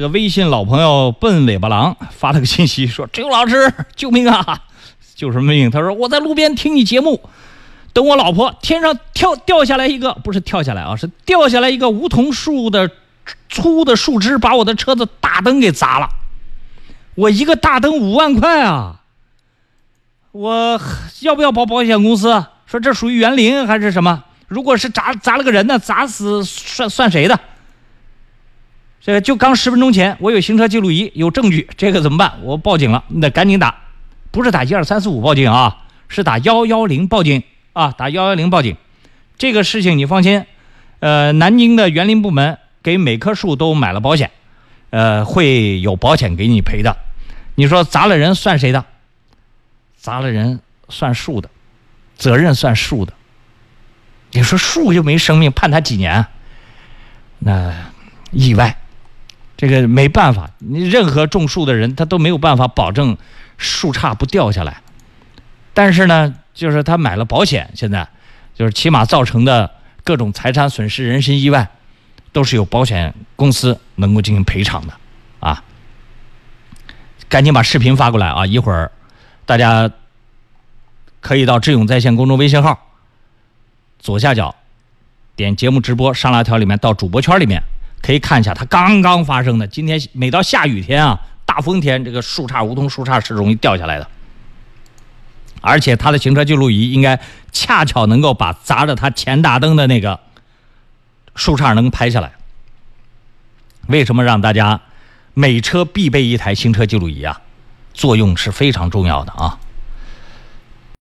这个微信老朋友笨尾巴狼发了个信息说：“周老师，救命啊！救什么命？”他说：“我在路边听你节目，等我老婆天上跳掉下来一个，不是跳下来啊，是掉下来一个梧桐树的粗的树枝，把我的车子大灯给砸了。我一个大灯五万块啊！我要不要保保险公司？说这属于园林还是什么？如果是砸砸了个人呢？砸死算算谁的？”这个就刚十分钟前，我有行车记录仪，有证据，这个怎么办？我报警了，你得赶紧打，不是打一二三四五报警啊，是打幺幺零报警啊，打幺幺零报警。这个事情你放心，呃，南京的园林部门给每棵树都买了保险，呃，会有保险给你赔的。你说砸了人算谁的？砸了人算树的，责任算树的。你说树又没生命，判他几年？那意外。这个没办法，你任何种树的人他都没有办法保证树杈不掉下来。但是呢，就是他买了保险，现在就是起码造成的各种财产损失、人身意外，都是有保险公司能够进行赔偿的啊。赶紧把视频发过来啊！一会儿大家可以到智勇在线公众微信号左下角点节目直播上拉条里面到主播圈里面。可以看一下，它刚刚发生的。今天每到下雨天啊，大风天，这个树杈、梧桐树杈是容易掉下来的。而且它的行车记录仪应该恰巧能够把砸着它前大灯的那个树杈能拍下来。为什么让大家每车必备一台行车记录仪啊？作用是非常重要的啊。